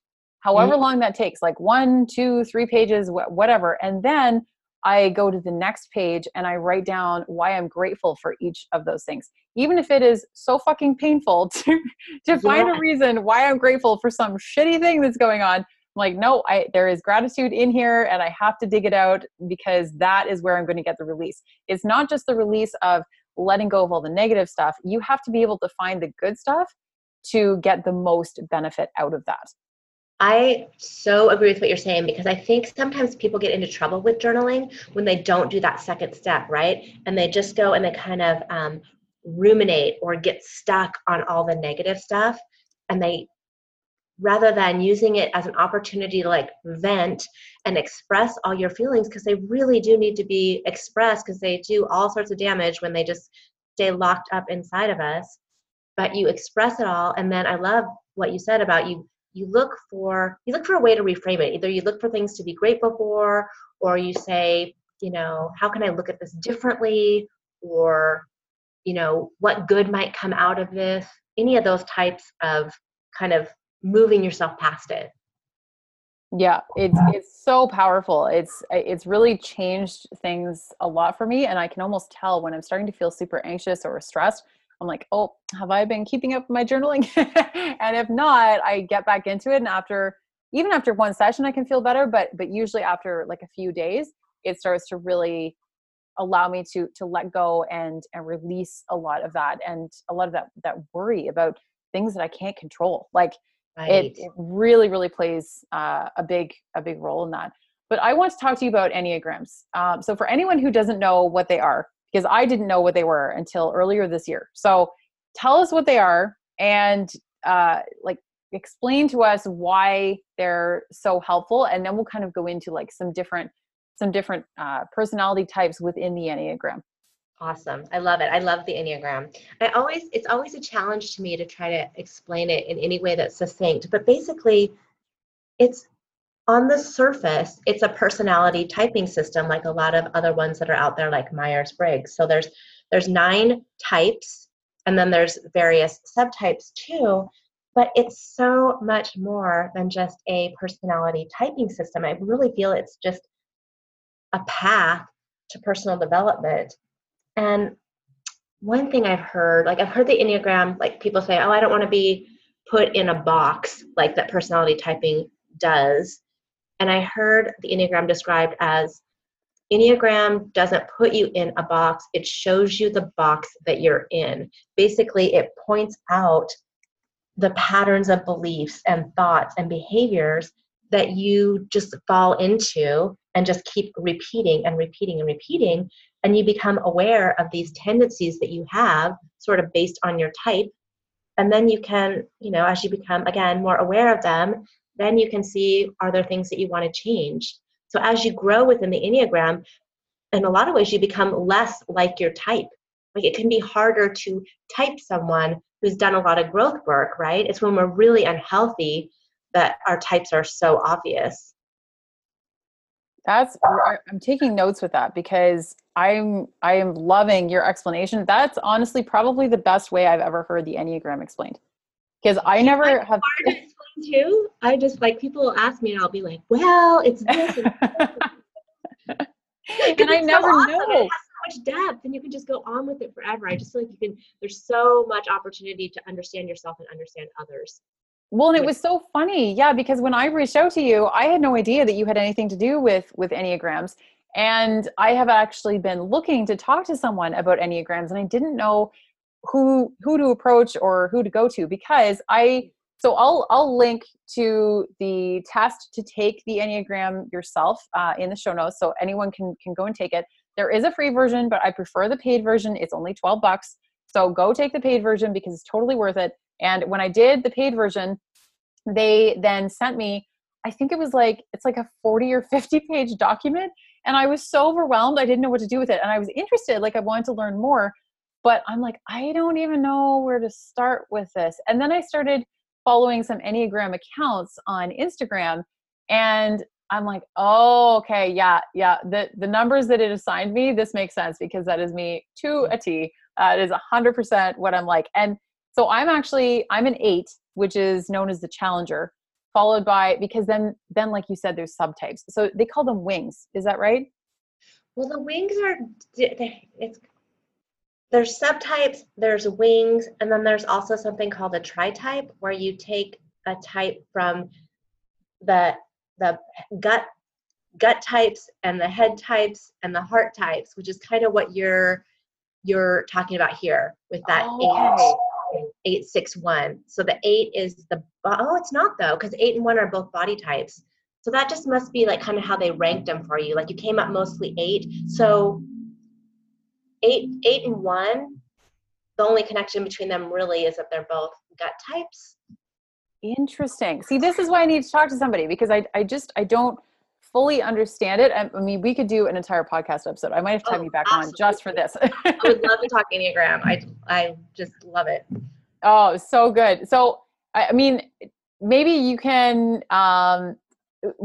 However mm-hmm. long that takes, like one, two, three pages, whatever. And then I go to the next page and I write down why I'm grateful for each of those things. Even if it is so fucking painful to, to find a reason why I'm grateful for some shitty thing that's going on, like, no, I there is gratitude in here and I have to dig it out because that is where I'm going to get the release. It's not just the release of letting go of all the negative stuff. You have to be able to find the good stuff to get the most benefit out of that. I so agree with what you're saying because I think sometimes people get into trouble with journaling when they don't do that second step, right? And they just go and they kind of um, ruminate or get stuck on all the negative stuff and they rather than using it as an opportunity to like vent and express all your feelings because they really do need to be expressed because they do all sorts of damage when they just stay locked up inside of us. But you express it all and then i love what you said about you you look for you look for a way to reframe it. Either you look for things to be grateful for or you say you know how can i look at this differently? or you know what good might come out of this? Any of those types of kind of moving yourself past it. Yeah it's it's so powerful. It's it's really changed things a lot for me and i can almost tell when i'm starting to feel super anxious or stressed i'm like oh have i been keeping up my journaling? And if not i get back into it and after even after one session i can feel better but but usually after like a few days it starts to really allow me to to let go and and release a lot of that and a lot of that that worry about things that i can't control. Like Right. It, it, really, really plays uh, a big, a big role in that. But I want to talk to you about enneagrams. Um, so for anyone who doesn't know what they are, because I didn't know what they were until earlier this year. So tell us what they are and uh, like explain to us why they're so helpful, and then we'll kind of go into like some different, some different uh, personality types within the enneagram. Awesome. I love it. I love the Enneagram. I always it's always a challenge to me to try to explain it in any way that's succinct, but basically it's on the surface, it's a personality typing system like a lot of other ones that are out there like Myers-Briggs. So there's there's nine types and then there's various subtypes too, but it's so much more than just a personality typing system. I really feel it's just a path to personal development and one thing I've heard, like I've heard the Enneagram, like people say, oh, I don't want to be put in a box like that personality typing does. And I heard the Enneagram described as Enneagram doesn't put you in a box, it shows you the box that you're in. Basically, it points out the patterns of beliefs and thoughts and behaviors that you just fall into and just keep repeating and repeating and repeating. And you become aware of these tendencies that you have, sort of based on your type. And then you can, you know, as you become, again, more aware of them, then you can see are there things that you want to change. So as you grow within the Enneagram, in a lot of ways, you become less like your type. Like it can be harder to type someone who's done a lot of growth work, right? It's when we're really unhealthy that our types are so obvious. That's I'm taking notes with that because I'm I am loving your explanation. That's honestly probably the best way I've ever heard the Enneagram explained. Because I never have hard to explain too. I just like people will ask me and I'll be like, well, it's this and, and I never so awesome. know. It has so much depth and you can just go on with it forever. I just feel like you can there's so much opportunity to understand yourself and understand others. Well, and it was so funny, yeah, because when I reached out to you, I had no idea that you had anything to do with with enneagrams, and I have actually been looking to talk to someone about enneagrams, and I didn't know who who to approach or who to go to because I so I'll I'll link to the test to take the enneagram yourself uh, in the show notes, so anyone can can go and take it. There is a free version, but I prefer the paid version. It's only twelve bucks, so go take the paid version because it's totally worth it. And when I did the paid version, they then sent me, I think it was like, it's like a 40 or 50 page document. And I was so overwhelmed. I didn't know what to do with it. And I was interested, like, I wanted to learn more. But I'm like, I don't even know where to start with this. And then I started following some Enneagram accounts on Instagram. And I'm like, oh, okay, yeah, yeah. The the numbers that it assigned me, this makes sense because that is me to a T. Uh, it is hundred percent what I'm like. And so I'm actually I'm an eight, which is known as the challenger, followed by because then then like you said, there's subtypes. So they call them wings. Is that right? Well, the wings are it's there's subtypes, there's wings, and then there's also something called a tri-type where you take a type from the the gut gut types and the head types and the heart types, which is kind of what you're you're talking about here with that oh, eight 861. So the eight is the, oh, it's not though, because eight and one are both body types. So that just must be like kind of how they ranked them for you. Like you came up mostly eight. So eight, eight and one, the only connection between them really is that they're both gut types. Interesting. See, this is why I need to talk to somebody because I, I just, I don't fully understand it. I, mean, we could do an entire podcast episode. I might have to have oh, you back absolutely. on just for this. I would love to talk Enneagram. I, I just love it. Oh, so good. So, I mean, maybe you can, um,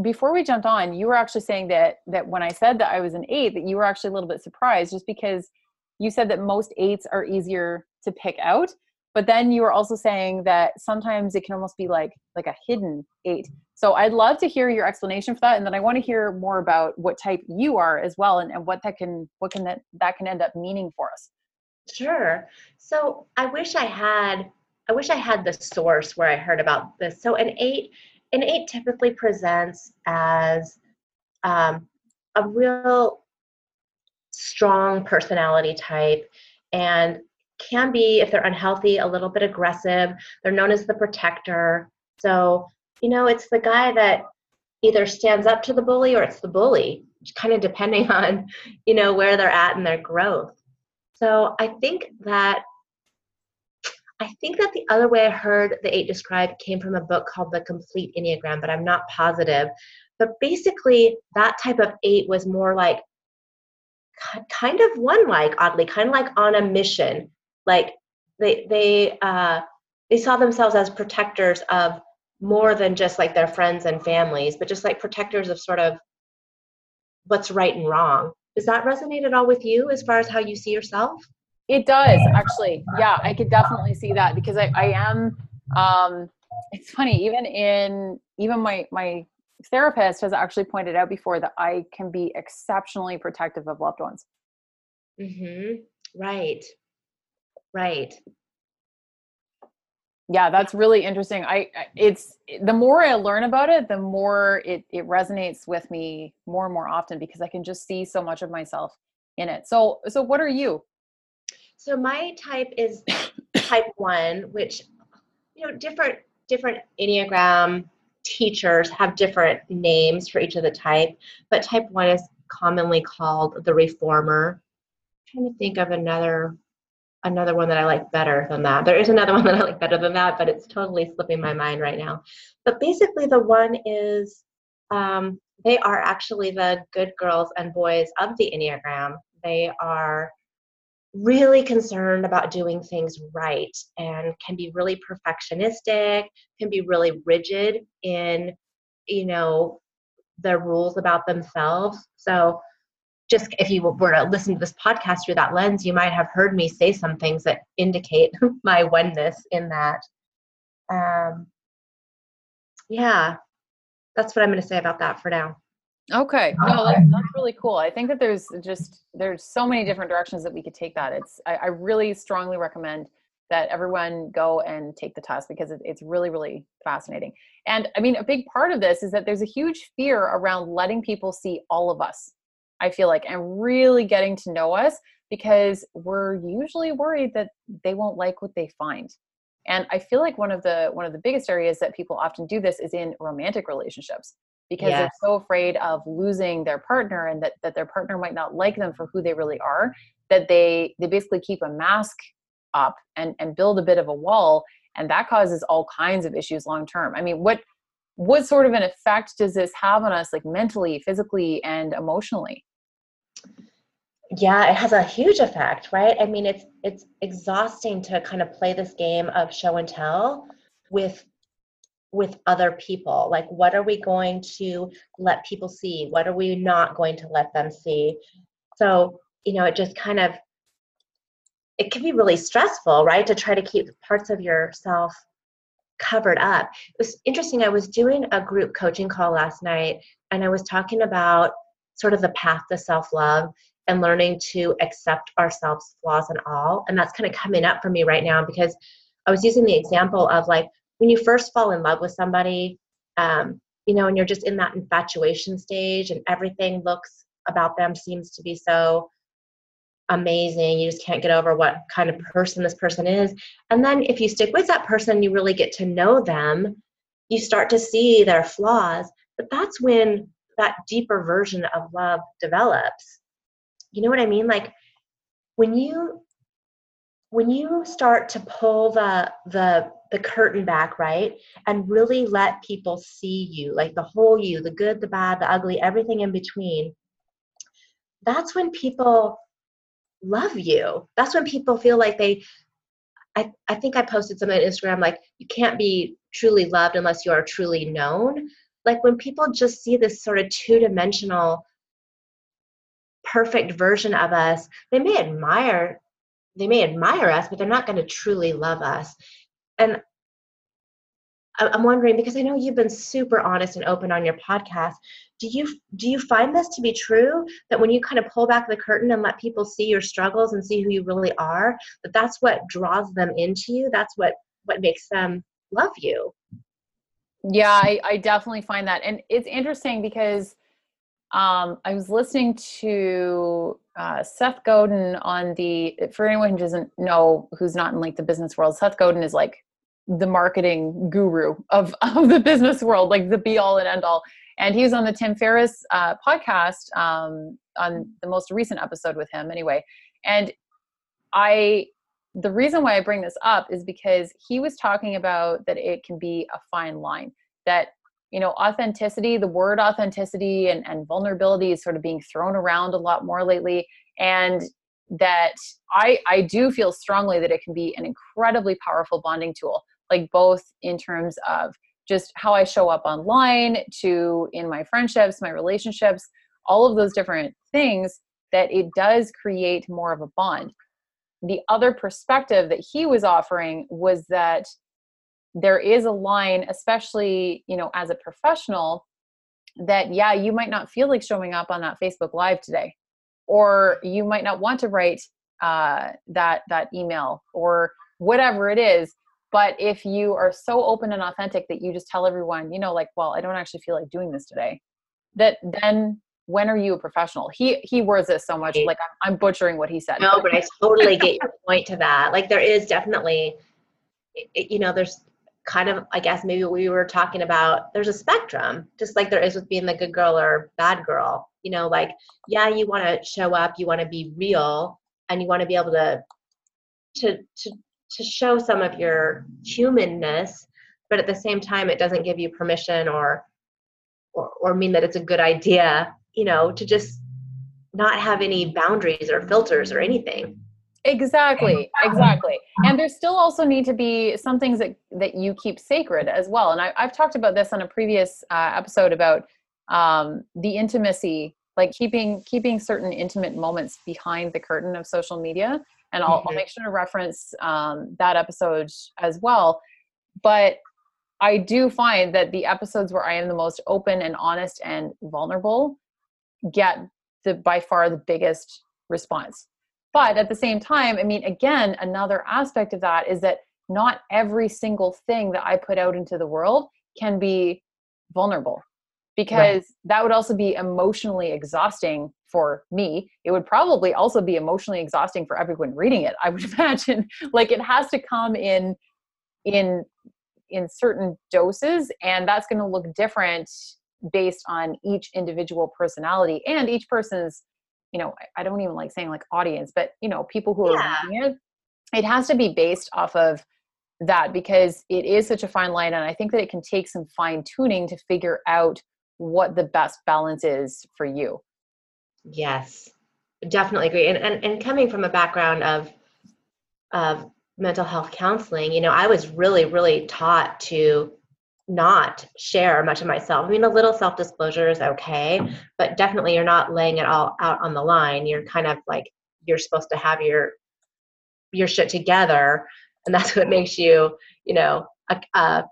before we jumped on, you were actually saying that, that when I said that I was an eight, that you were actually a little bit surprised just because you said that most eights are easier to pick out. But then you were also saying that sometimes it can almost be like, like a hidden eight. So I'd love to hear your explanation for that, and then I want to hear more about what type you are as well, and, and what that can what can that, that can end up meaning for us. Sure. So I wish I had I wish I had the source where I heard about this. So an eight an eight typically presents as um, a real strong personality type and can be if they're unhealthy a little bit aggressive they're known as the protector so you know, it's the guy that either stands up to the bully or it's the bully, kind of depending on, you know, where they're at in their growth. So I think that I think that the other way I heard the eight described came from a book called The Complete Enneagram, but I'm not positive. But basically, that type of eight was more like kind of one like oddly, kind of like on a mission. Like they they uh, they saw themselves as protectors of more than just like their friends and families, but just like protectors of sort of what's right and wrong. Does that resonate at all with you as far as how you see yourself? It does actually. Yeah, I could definitely see that because I, I am um it's funny, even in even my my therapist has actually pointed out before that I can be exceptionally protective of loved ones. Mm-hmm. Right. Right. Yeah that's really interesting. I it's the more i learn about it the more it it resonates with me more and more often because i can just see so much of myself in it. So so what are you? So my type is type 1 which you know different different enneagram teachers have different names for each of the type but type 1 is commonly called the reformer. I'm trying to think of another another one that I like better than that. There is another one that I like better than that, but it's totally slipping my mind right now. But basically, the one is um, they are actually the good girls and boys of the Enneagram. They are really concerned about doing things right and can be really perfectionistic, can be really rigid in, you know, the rules about themselves. So just if you were to listen to this podcast through that lens, you might have heard me say some things that indicate my oneness in that. Um, yeah, that's what I'm going to say about that for now. Okay, no, that's, that's, really cool. I think that there's just there's so many different directions that we could take that. It's I, I really strongly recommend that everyone go and take the test because it, it's really really fascinating. And I mean, a big part of this is that there's a huge fear around letting people see all of us I feel like, and really getting to know us because we're usually worried that they won't like what they find. And I feel like one of the one of the biggest areas that people often do this is in romantic relationships because yes. they're so afraid of losing their partner and that, that their partner might not like them for who they really are that they they basically keep a mask up and and build a bit of a wall and that causes all kinds of issues long term i mean what what sort of an effect does this have on us like mentally physically and emotionally yeah it has a huge effect right? I mean it's it's exhausting to kind of play this game of show and tell with with other people. Like what are we going to let people see? What are we not going to let them see? So you know it just kind of it can be really stressful right to try to keep parts of yourself covered up. It was interesting i was doing a group coaching call last night and i was talking about sort of the path to self love and learning to accept ourselves, flaws and all. And that's kind of coming up for me right now because I was using the example of like when you first fall in love with somebody, um, you know, and you're just in that infatuation stage and everything looks about them seems to be so amazing. You just can't get over what kind of person this person is. And then if you stick with that person, you really get to know them, you start to see their flaws. But that's when that deeper version of love develops. You know what i mean? Like when you when you start to pull the the the curtain back right and really let people see you like the whole you the good the bad the ugly everything in between that's when people love you. That's when people feel like they I, I think I posted something on Instagram like you can't be truly loved unless you are truly known like when people just see this sort of two-dimensional perfect version of us they may admire they may admire us but they're not going to truly love us. And i'm wondering because i know you've been super honest and open on your podcast do you do you find this to be true? That when you kind of pull back the curtain and let people see your struggles and see who you really are that that's what draws them into you that's what what makes them love you yeah, I, I definitely find that. And it's interesting because um, I was listening to uh, Seth Godin on the, for anyone who doesn't know, who's not in like the business world, Seth Godin is like the marketing guru of, of the business world, like the be all and end all. And he was on the Tim Ferriss uh, podcast um, on the most recent episode with him, anyway. And I the reason why I bring this up is because he was talking about that it can be a fine line. That, you know, authenticity, the word authenticity and, and vulnerability is sort of being thrown around a lot more lately. And that I, I do feel strongly that it can be an incredibly powerful bonding tool, like both in terms of just how I show up online to in my friendships, my relationships, all of those different things, that it does create more of a bond the other perspective that he was offering was that there is a line especially you know as a professional that yeah you might not feel like showing up on that facebook live today or you might not want to write uh, that that email or whatever it is. But if you are so open and authentic that you just tell everyone, you know, like, well, I don't actually feel like doing this today, that then when are you a professional? He he words this so much, like I'm, I'm butchering what he said. No, but I totally get your point to that. Like there is definitely, you know, there's kind of, I guess maybe we were talking about. There's a spectrum, just like there is with being the good girl or bad girl. You know, like yeah, you want to show up, you want to be real, and you want to be able to to to to show some of your humanness, but at the same time, it doesn't give you permission or or, or mean that it's a good idea you know, to just not have any boundaries or filters or anything. Exactly, exactly. And there still also need to be some things that, that you keep sacred as well. And I, have talked about this on a previous uh, episode about um, the intimacy, like keeping keeping certain intimate moments behind the curtain of social media. And I'll, mm-hmm. I'll make sure to reference um, that episode as well. But I do find that the episodes where I am the most open and honest and vulnerable get the by far the biggest response. But at the same time, I mean, again, another aspect of that is that not every single thing that I put out into the world can be vulnerable because right. that would also be emotionally exhausting for me. It would probably also be emotionally exhausting for everyone reading it. I would imagine like it has to come in in in certain doses and that's going to look different based on each individual personality and each person's you know i don't even like saying like audience but you know people who yeah. are reading it it has to be based off of that because it is such a fine line and i think that it can take some fine tuning to figure out what the best balance is for you yes definitely agree and and, and coming from a background of of mental health counseling you know i was really really taught to not share much of myself. I mean, a little self disclosure is okay, but definitely you're not laying it all out on the line. You're kind of like you're supposed to have your your shit together, and that's what makes you, you know, a, a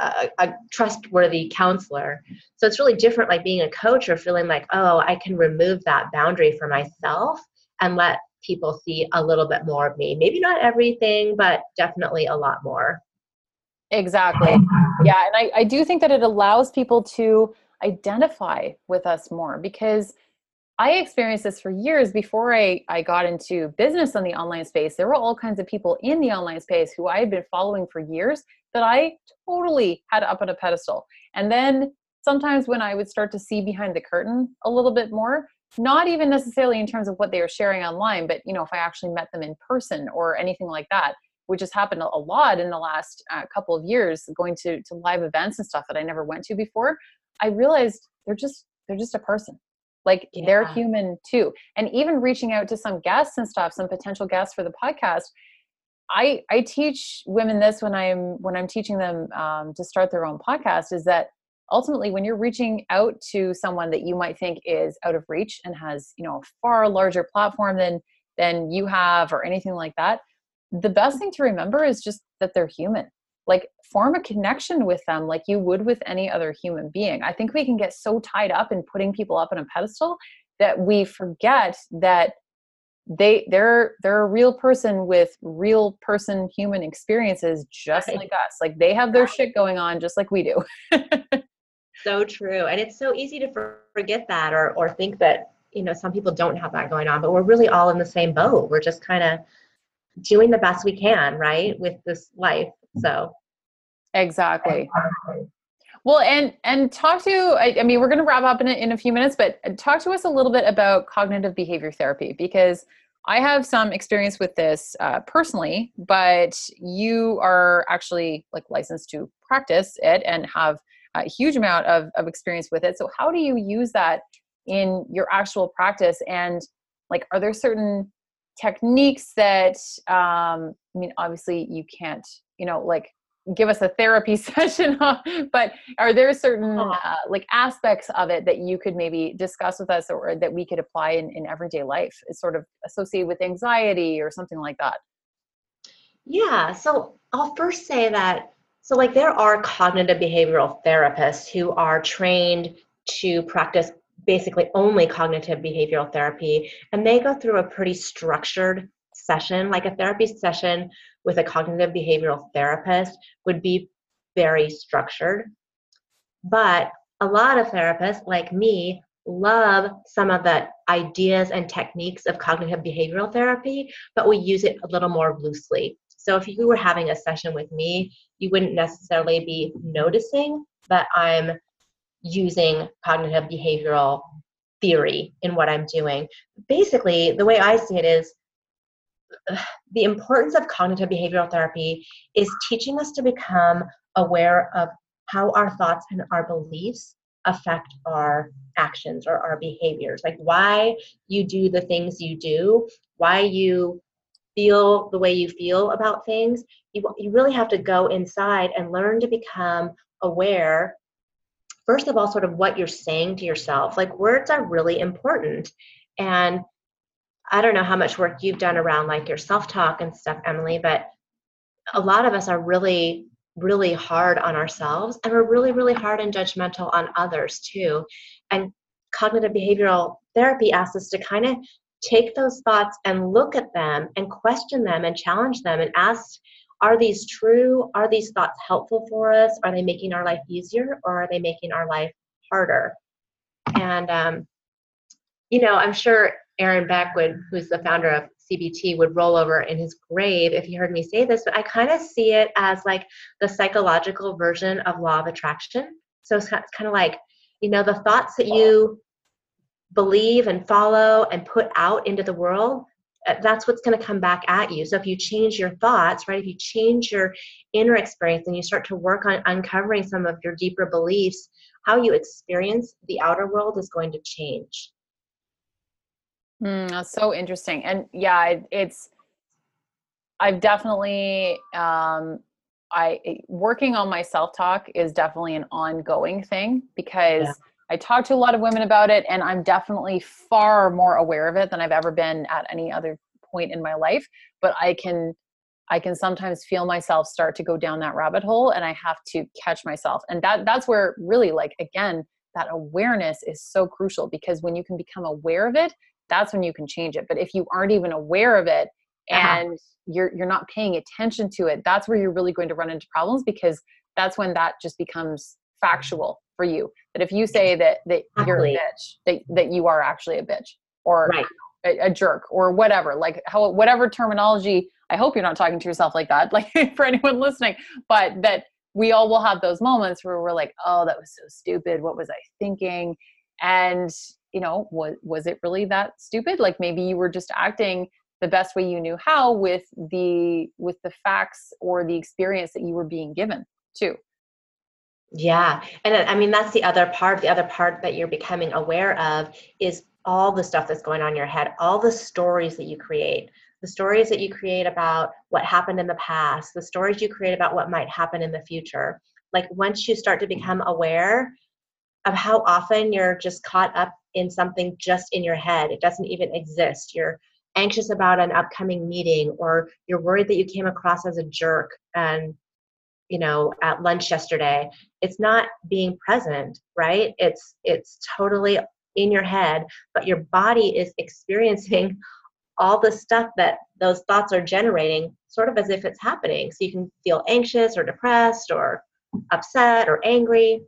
a, a, trustworthy counselor. So it's really different, like being a coach or feeling like, oh, I can remove that boundary for myself and let people see a little bit more of me. Maybe not everything, but definitely a lot more. Exactly. Yeah. And I, I do think that it allows people to identify with us more because I experienced this for years before I, I got into business on the online space. There were all kinds of people in the online space who I had been following for years that I totally had up on a pedestal. And then sometimes when I would start to see behind the curtain a little bit more, not even necessarily in terms of what they were sharing online, but you know, if I actually met them in person or anything like that, which has happened a lot in the last uh, couple of years going to to live events and stuff that i never went to before i realized they're just they're just a person like yeah. they're human too and even reaching out to some guests and stuff some potential guests for the podcast i i teach women this when i'm when i'm teaching them um, to start their own podcast is that ultimately when you're reaching out to someone that you might think is out of reach and has you know a far larger platform than than you have or anything like that the best thing to remember is just that they're human. Like form a connection with them like you would with any other human being. I think we can get so tied up in putting people up on a pedestal that we forget that they they're they're a real person with real person human experiences just right. like us. Like they have their shit going on just like we do. So true and it's so easy to forget that or or think that you know some people don't have that going on but we're really all in the same boat. We're just kind of doing the best we can, right, with this life. So exactly. Well, and and talk to I, I mean we're going to wrap up in a, in a few minutes, but talk to us a little bit about cognitive behavior therapy because I have some experience with this uh, personally, but you are actually like licensed to practice it and have a huge amount of, of experience with it. So how do you use that in your actual practice? And like, are there certain techniques that um, i mean obviously you can't you know like give us a therapy session but are there certain uh-huh. uh, like aspects of it that you could maybe discuss with us or that we could apply in, in everyday life is sort of associated with anxiety or something like that yeah so i'll first say that so like there are cognitive behavioral therapists who are trained to practice basically only cognitive behavioral therapy and they go through a pretty structured session, like a therapy session with a cognitive behavioral therapist, would be very structured. But a lot of therapists, like me, love some of the ideas and techniques of cognitive behavioral therapy, but we use it a little more loosely. So if you were having a session with me, you wouldn't necessarily be noticing that I'm using cognitive behavioral theory in what I'm doing. Basically, the way I see it is the importance of cognitive behavioral therapy is teaching us to become aware of how our thoughts and our beliefs affect our actions or our behaviors like why you do the things you do why you feel the way you feel about things you, you really have to go inside and learn to become aware first of all, sort of what you're saying to yourself. Like words are really important. And I don't know how much work you've done around like your self talk and stuff, Emily, but a lot of us are really, really hard on ourselves and we're really, really hard and judgmental on others too. And cognitive behavioral therapy asks us to kind of take those thoughts and look at them and question them and challenge them and ask are these true? Are these thoughts helpful for us? Are they making our life easier or are they making our life harder? And, um, you know, I'm sure Aaron Beck would, who's the founder of CBT, would roll over in his grave if he heard me say this, but I kind of see it as like the psychological version of law of attraction. So it's kind of like, you know, the thoughts that you believe and follow and put out into the world, that's what's going to come back at you. So if you change your thoughts, right, if you change your inner experience and you start to work on uncovering some of your deeper beliefs, how you experience the outer world is going to change. Mm, that's so interesting. And yeah, it, it's, I've definitely, um, I working on my self talk is definitely an ongoing thing because yeah. I talk to a lot of women about it, and I'm definitely far more aware of it than I've ever been at any other point in my life. But I can, I can sometimes feel myself start to go down that rabbit hole, and I have to catch myself. And that that's where really, like again, that awareness is so crucial because when you can become aware of it, that's when you can change it. But if you aren't even aware of it uh-huh. and you're you're not paying attention to it, that's where you're really going to run into problems because that's when that just becomes factual for you. That if you say that that exactly. you're a bitch, that that you are actually a bitch or right. a, a, jerk or whatever, like how whatever terminology. I hope you're not talking to yourself like that, like for anyone listening, but that we all will have those moments where we're like, oh, that was so stupid. What was I thinking? And you know, was was it really that stupid? Like maybe you were just acting the best way you knew how with the with the facts or the experience that you were being given too yeah. And I mean, that's the other part. The other part that you're becoming aware of is all the stuff that's going on in your head, all the stories that you create, the stories that you create about what happened in the past, the stories you create about what might happen in the future. Like once you start to become aware of how often you're just caught up in something just in your head, it doesn't even exist. You're anxious about an upcoming meeting or you're worried that you came across as a jerk and you know at lunch yesterday it's not being present right? It's it's totally in your head but your body is experiencing all the stuff that those thoughts are generating sort of as if it's happening. So you can feel anxious or depressed or upset or angry.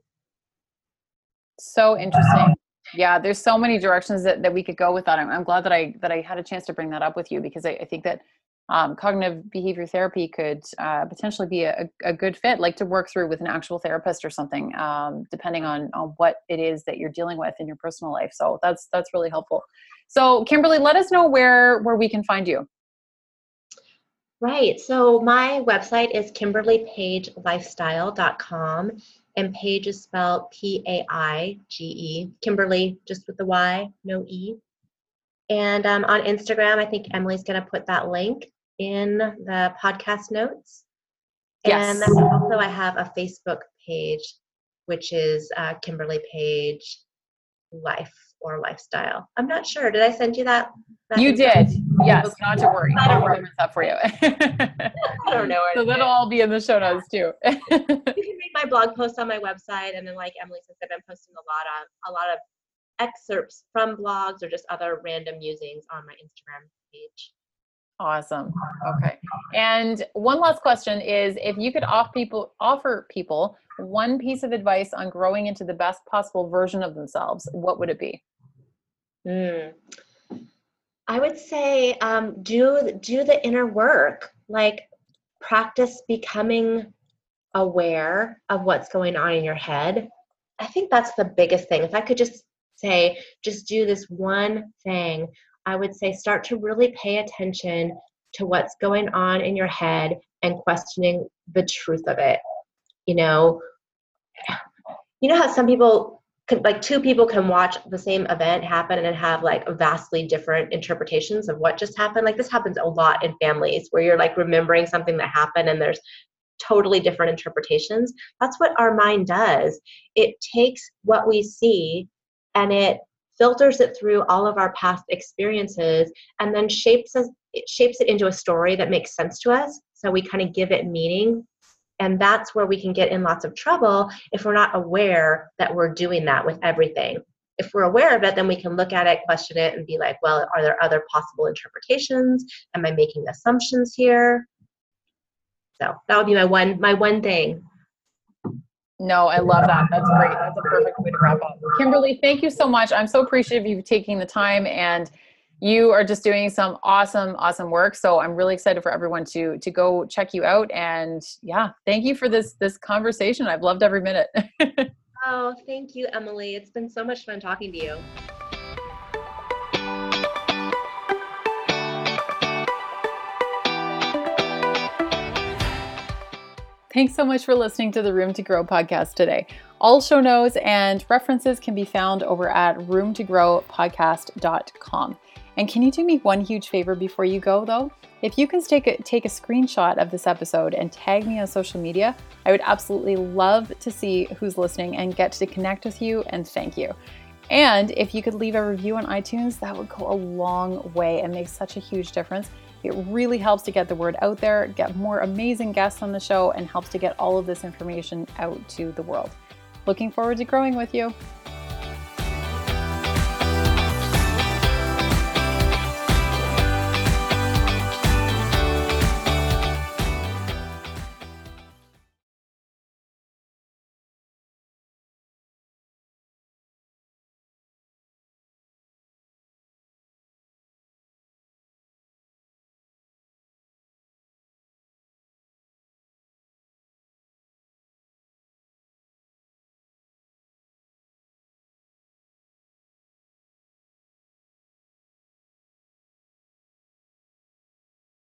So interesting. Yeah there's so many directions that, that we could go with that I'm, I'm glad that i that i had a chance to bring that up with you because i, I think that um, cognitive behavior therapy could uh, potentially be a, a, good fit, like to work through with an actual therapist or something, um, depending on, on what it is that you're dealing with in your personal life. So that's that's really helpful. So Kimberly, let us know where where we can find you. Right. So my website is kimberlypaigelifestyle.com and Paige is spelled P A I G E. Kimberly, just with the Y, no E. And um, on Instagram, I think Emily's going to put that link in the podcast notes. Yes. And also, I have a Facebook page, which is uh, Kimberly Paige Life or Lifestyle. I'm not sure. Did I send you that? that you did. Yes. Okay. Not to worry. I'll remember that for you. I don't know. So that'll all be in the show notes too. you can read my blog post on my website, and then, like Emily said, I've been posting a lot of a lot of excerpts from blogs or just other random musings on my Instagram page. Awesome. Okay. And one last question is if you could offer people offer people one piece of advice on growing into the best possible version of themselves, what would it be? Mm. I would say um, do do the inner work. Like practice becoming aware of what's going on in your head. I think that's the biggest thing. If I could just say, just do this one thing, I would say start to really pay attention to what's going on in your head and questioning the truth of it. You know, you know how some people like two people can watch the same event happen and have like vastly different interpretations of what just happened. Like this happens a lot in families where you're like remembering something that happened and there's totally different interpretations. That's what our mind does. It takes what we see and it filters it through all of our past experiences and then shapes us it shapes it into a story that makes sense to us so we kind of give it meaning. And that's where we can get in lots of trouble if we're not aware that we're doing that with everything. If we're aware of it then we can look at it question it and be like well are there other possible interpretations? Am i making assumptions here? So that would be my one my one thing no, I love that. That's great. That's a perfect way to wrap up. Kimberly, thank you so much. I'm so appreciative of you taking the time and you are just doing some awesome awesome work so i'm really excited for everyone to to go check you out and yeah thank you for this this conversation i've loved every minute oh thank you emily it's been so much fun talking to you Thanks so much for listening to the Room to Grow podcast today. All show notes and references can be found over at roomtogrowpodcast.com. And can you do me one huge favor before you go, though? If you can take a, take a screenshot of this episode and tag me on social media, I would absolutely love to see who's listening and get to connect with you and thank you. And if you could leave a review on iTunes, that would go a long way and make such a huge difference. It really helps to get the word out there, get more amazing guests on the show, and helps to get all of this information out to the world. Looking forward to growing with you.